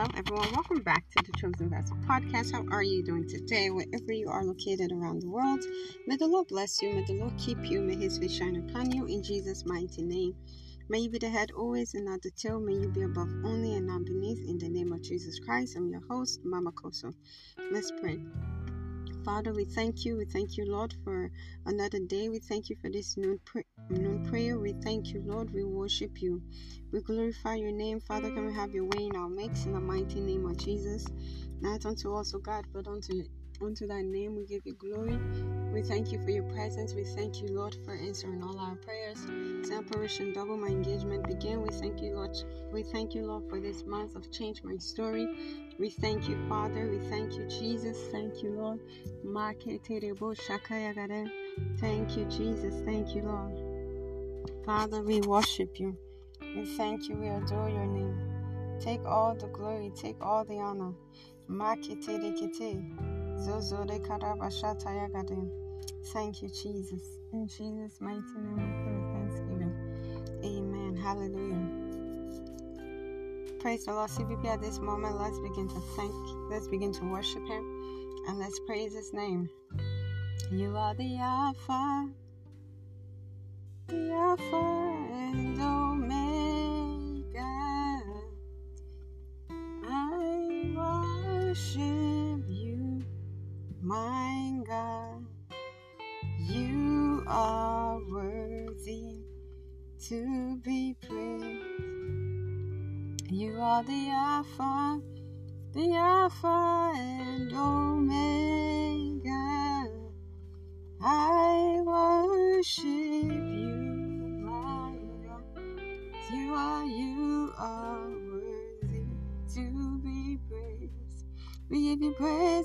Hello, everyone. Welcome back to the Chosen Vessel podcast. How are you doing today, wherever you are located around the world? May the Lord bless you. May the Lord keep you. May His face shine upon you in Jesus' mighty name. May you be the head always and not the tail. May you be above only and not beneath. In the name of Jesus Christ, I'm your host, Mama Kosso. Let's pray. Father, we thank you. We thank you, Lord, for another day. We thank you for this noon, pray- noon prayer. We thank you, Lord. We worship you. We glorify your name. Father, can we have your way in our mix in the mighty name of Jesus? Not unto us, O God, but unto unto thy name we give you glory. We thank you for your presence. We thank you, Lord, for answering all our prayers. Separation, double my engagement begin. We thank you, Lord. We thank you, Lord, for this month of change my story. We thank you, Father. We thank you, Jesus. Thank you, Lord. Thank you, Jesus. Thank you, Lord. Father, we worship you. We thank you. We adore your name. Take all the glory. Take all the honor. Thank you, Jesus. In Jesus' mighty name, we pray thanksgiving. Amen. Hallelujah. Praise the Lord. CVP at this moment, let's begin to thank, let's begin to worship Him, and let's praise His name. You are the Alpha, the Alpha and Omega. I worship you, my God. You are worthy to be praised. You are the Alpha, the Alpha and Omega.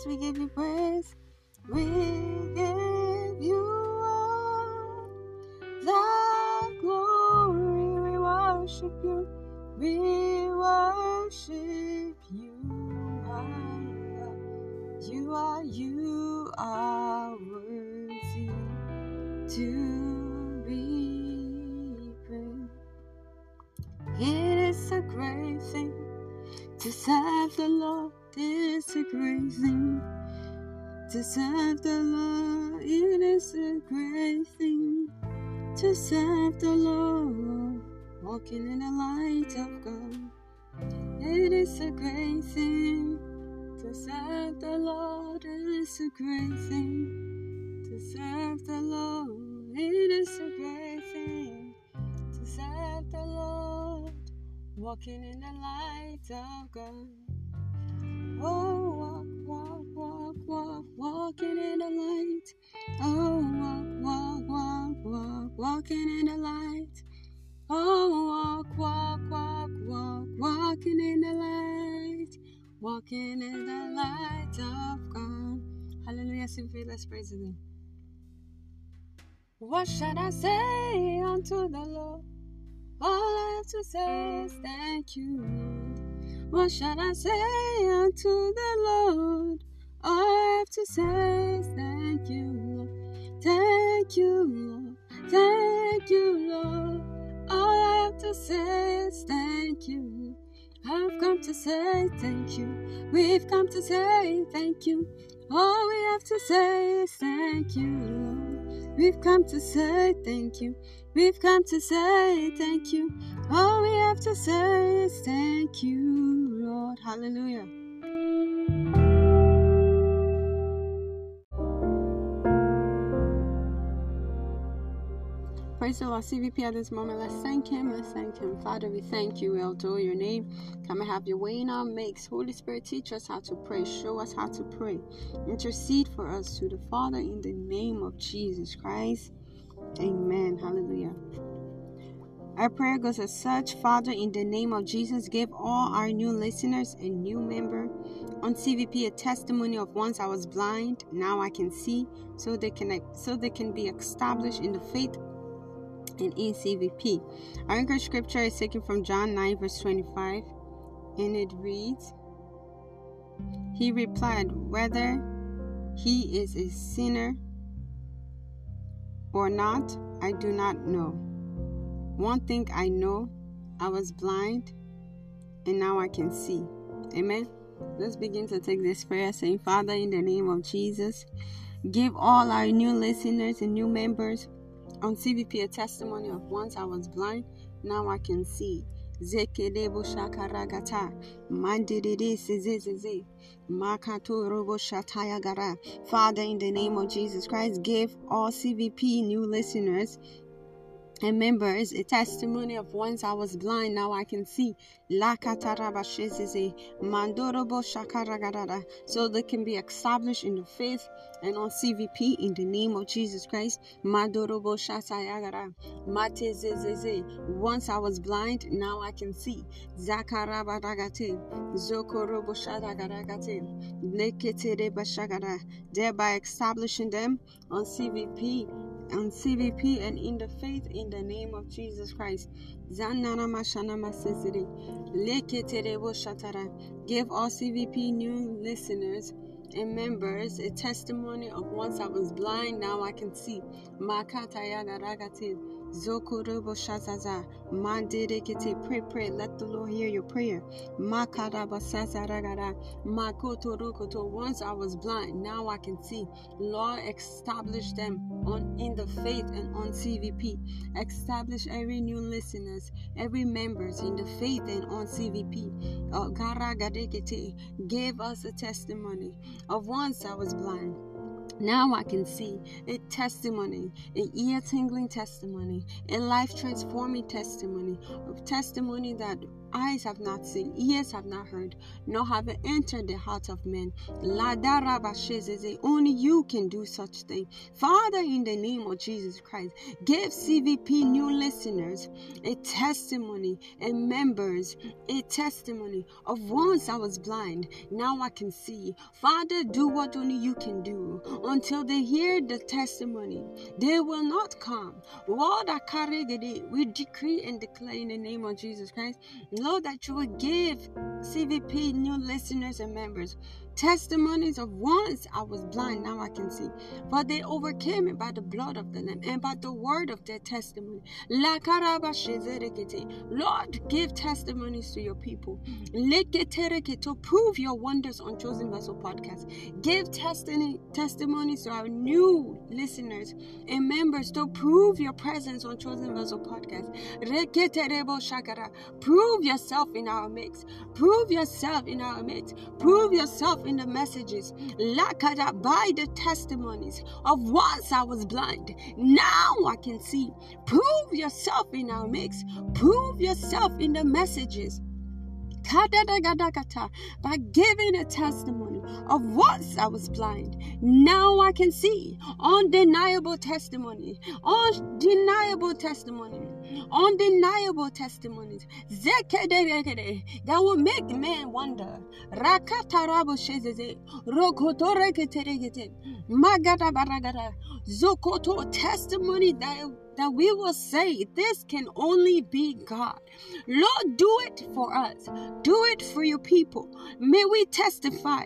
We give you praise, we give you all the glory. We worship you, we worship you. You are, you to serve the Lord. It is a great thing to serve the Lord. Walking in the light of God. It is a great thing to serve the Lord. It is a great thing to serve the Lord. It is a great thing to serve the Lord. Walking in the light of God. Oh, walking in the light. Oh, walk, walk, walk, walk, walking in the light. Walking in the light of God. Hallelujah, Symphony, let's praise Him. What shall I say unto the Lord? All I have to say is thank you, Lord. What shall I say unto the Lord? All I have to say is thank you, Lord. Thank you, Lord. Thank you, Lord. All I have to say is thank you. I've come to say thank you. We've come to say thank you. All we have to say is thank you, Lord. We've come to say thank you. We've come to say thank you. All we have to say is thank you, Lord. Hallelujah. Praise the Lord, CVP at this moment. Let's thank Him. Let's thank Him. Father, we thank you. We adore your name. Come and have your way in our mix. Holy Spirit, teach us how to pray. Show us how to pray. Intercede for us to the Father in the name of Jesus Christ. Amen. Hallelujah. Our prayer goes as such Father, in the name of Jesus, give all our new listeners and new member on CVP a testimony of once I was blind, now I can see, so they can so they can be established in the faith in CVP. Our anchor scripture is taken from John 9, verse 25, and it reads He replied, Whether he is a sinner or not, I do not know. One thing I know I was blind, and now I can see. Amen. Let's begin to take this prayer saying, Father, in the name of Jesus, give all our new listeners and new members on CVP a testimony of once I was blind, now I can see. Zekedebo shakaragata mandididi sizizeze makato robo shatayagara. Father, in the name of Jesus Christ, give all CVP new listeners and members a testimony of once I was blind, now I can see. So they can be established in the faith and on CVP in the name of Jesus Christ. Once I was blind, now I can see. Thereby establishing them on CVP on CVP and in the faith in the name of Jesus Christ. Give all CVP new listeners and members a testimony of once I was blind, now I can see. Zokurubo Shazaza. Mandirekete. Pray, pray. Let the Lord hear your prayer. Makaraba Sazaragara. Makotorukoto. Once I was blind, now I can see. Lord, establish them on in the faith and on CVP. Establish every new listeners, every members in the faith and on CVP. Oh, Give us a testimony of once I was blind now I can see a testimony, an ear tingling testimony, a life transforming testimony, a testimony that eyes have not seen, ears have not heard, nor have it entered the heart of men. Only you can do such thing. Father, in the name of Jesus Christ, give CVP new listeners a testimony and members a testimony of once I was blind, now I can see. Father, do what only you can do until they hear the testimony. They will not come. Lord, we decree and declare in the name of Jesus Christ Lord, that you would give CVP new listeners and members testimonies of once I was blind, now I can see. But they overcame it by the blood of the Lamb and by the word of their testimony. Lord, give testimonies to your people. To prove your wonders on Chosen Vessel podcast. Give testimony, testimonies to our new listeners and members to prove your presence on Chosen Vessel podcast. Prove yourself in our mix. Prove yourself in our midst. Prove yourself in the messages, lakada by the testimonies of once I was blind, now I can see. Prove yourself in our mix, prove yourself in the messages. By giving a testimony of once I was blind, now I can see. Undeniable testimony, undeniable testimony, undeniable testimonies that will make men wonder. Zokoto testimony that that we will say, This can only be God. Lord, do it for us. Do it for your people. May we testify.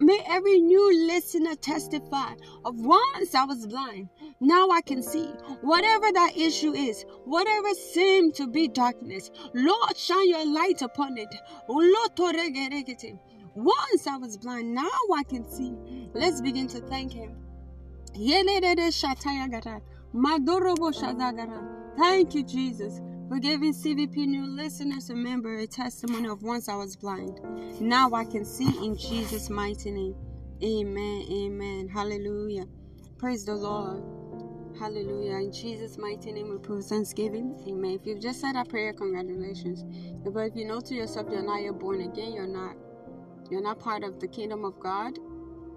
May every new listener testify of once I was blind, now I can see. Whatever that issue is, whatever seemed to be darkness, Lord, shine your light upon it. Once I was blind, now I can see. Let's begin to thank Him. Thank you, Jesus, for giving CVP new listeners and member a testimony of once I was blind. Now I can see in Jesus' mighty name. Amen. Amen. Hallelujah. Praise the Lord. Hallelujah. In Jesus' mighty name, we pray thanksgiving. Amen. If you've just said that prayer, congratulations. But if you know to yourself you're not you're born again, you're not you're not part of the kingdom of God,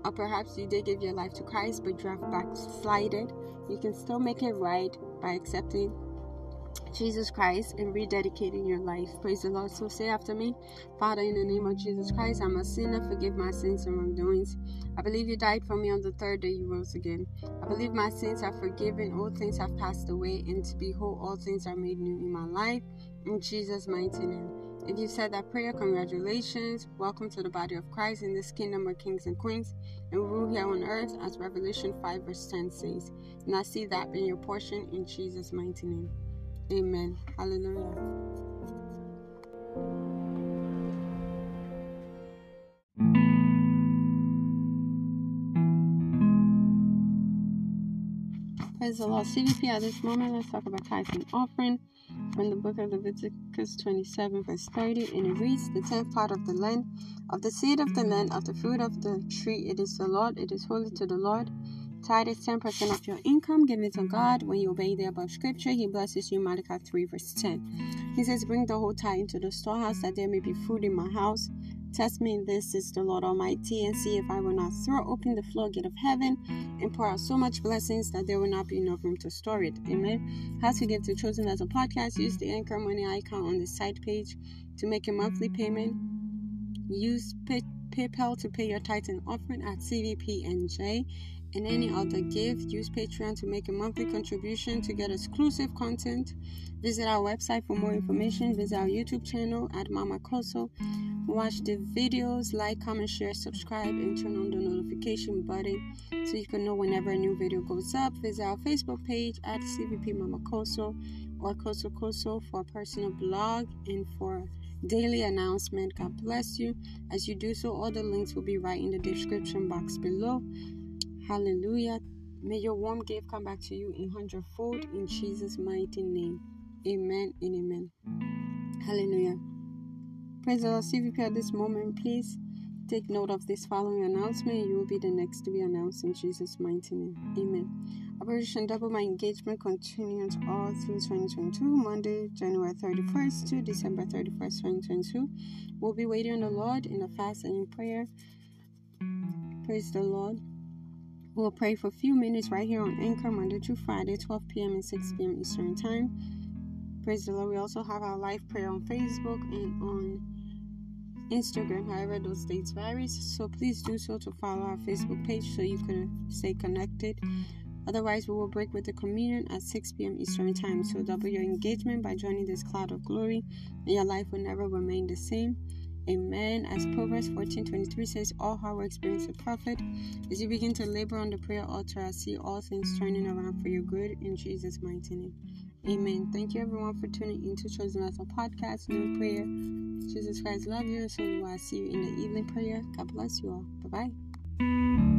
or perhaps you did give your life to Christ, but you have backslided, you can still make it right by accepting Jesus Christ and rededicating your life. Praise the Lord. So say after me, Father, in the name of Jesus Christ, I'm a sinner. Forgive my sins and wrongdoings. I believe you died for me on the third day you rose again. I believe my sins are forgiven, all things have passed away, and to behold, all things are made new in my life. In Jesus' mighty name. If you said that prayer, congratulations. Welcome to the body of Christ in this kingdom of kings and queens and rule here on earth, as Revelation 5 verse 10 says. And I see that in your portion in Jesus' mighty name. Amen. Hallelujah. Praise the Lord. CVP at this moment, let's talk about tithing offering. From the book of Leviticus 27, verse 30, and it reads, The tenth part of the land, of the seed of the land, of the fruit of the tree, it is the Lord, it is holy to the Lord. Tithe is 10% of your income. Give it to God. When you obey the above scripture, He blesses you. Malachi 3, verse 10. He says, Bring the whole tithe into the storehouse, that there may be food in my house. Test me in this, is the Lord Almighty, and see if I will not throw open the floodgate of heaven and pour out so much blessings that there will not be enough room to store it. Amen. How to give to Chosen as a podcast? Use the Anchor Money icon on the side page to make a monthly payment. Use pay- PayPal to pay your tithe and offering at CVPNJ and any other gift. Use Patreon to make a monthly contribution to get exclusive content. Visit our website for more information. Visit our YouTube channel at Mama Kosso. Watch the videos, like, comment, share, subscribe, and turn on the notification button so you can know whenever a new video goes up. Visit our Facebook page at CVP Mama Kosso or Kosso Kosso for a personal blog and for daily announcement. God bless you. As you do so, all the links will be right in the description box below. Hallelujah. May your warm gift come back to you in hundredfold in Jesus' mighty name. Amen and amen. Hallelujah. Praise the Lord. CVP at this moment, please take note of this following announcement. You will be the next to be announced in Jesus' mighty name. Amen. Operation Double My Engagement continues all through 2022, Monday, January 31st to December 31st, 2022. We'll be waiting on the Lord in a fast and in prayer. Praise the Lord. We'll pray for a few minutes right here on Anchor, Monday through Friday, 12 p.m. and 6 p.m. Eastern Time. Praise the Lord. We also have our live prayer on Facebook and on Instagram, however, those dates varies. So please do so to follow our Facebook page so you can stay connected. Otherwise, we will break with the communion at 6 p.m. Eastern Time. So double your engagement by joining this cloud of glory, and your life will never remain the same. Amen. As Proverbs 14:23 says, all hard work brings a profit. As you begin to labor on the prayer altar, I see all things turning around for your good in Jesus' mighty name. Amen. Thank you everyone for tuning into Chosen Vessel Podcast, No Prayer. Jesus Christ love you, so do I see you in the evening prayer. God bless you all. Bye bye.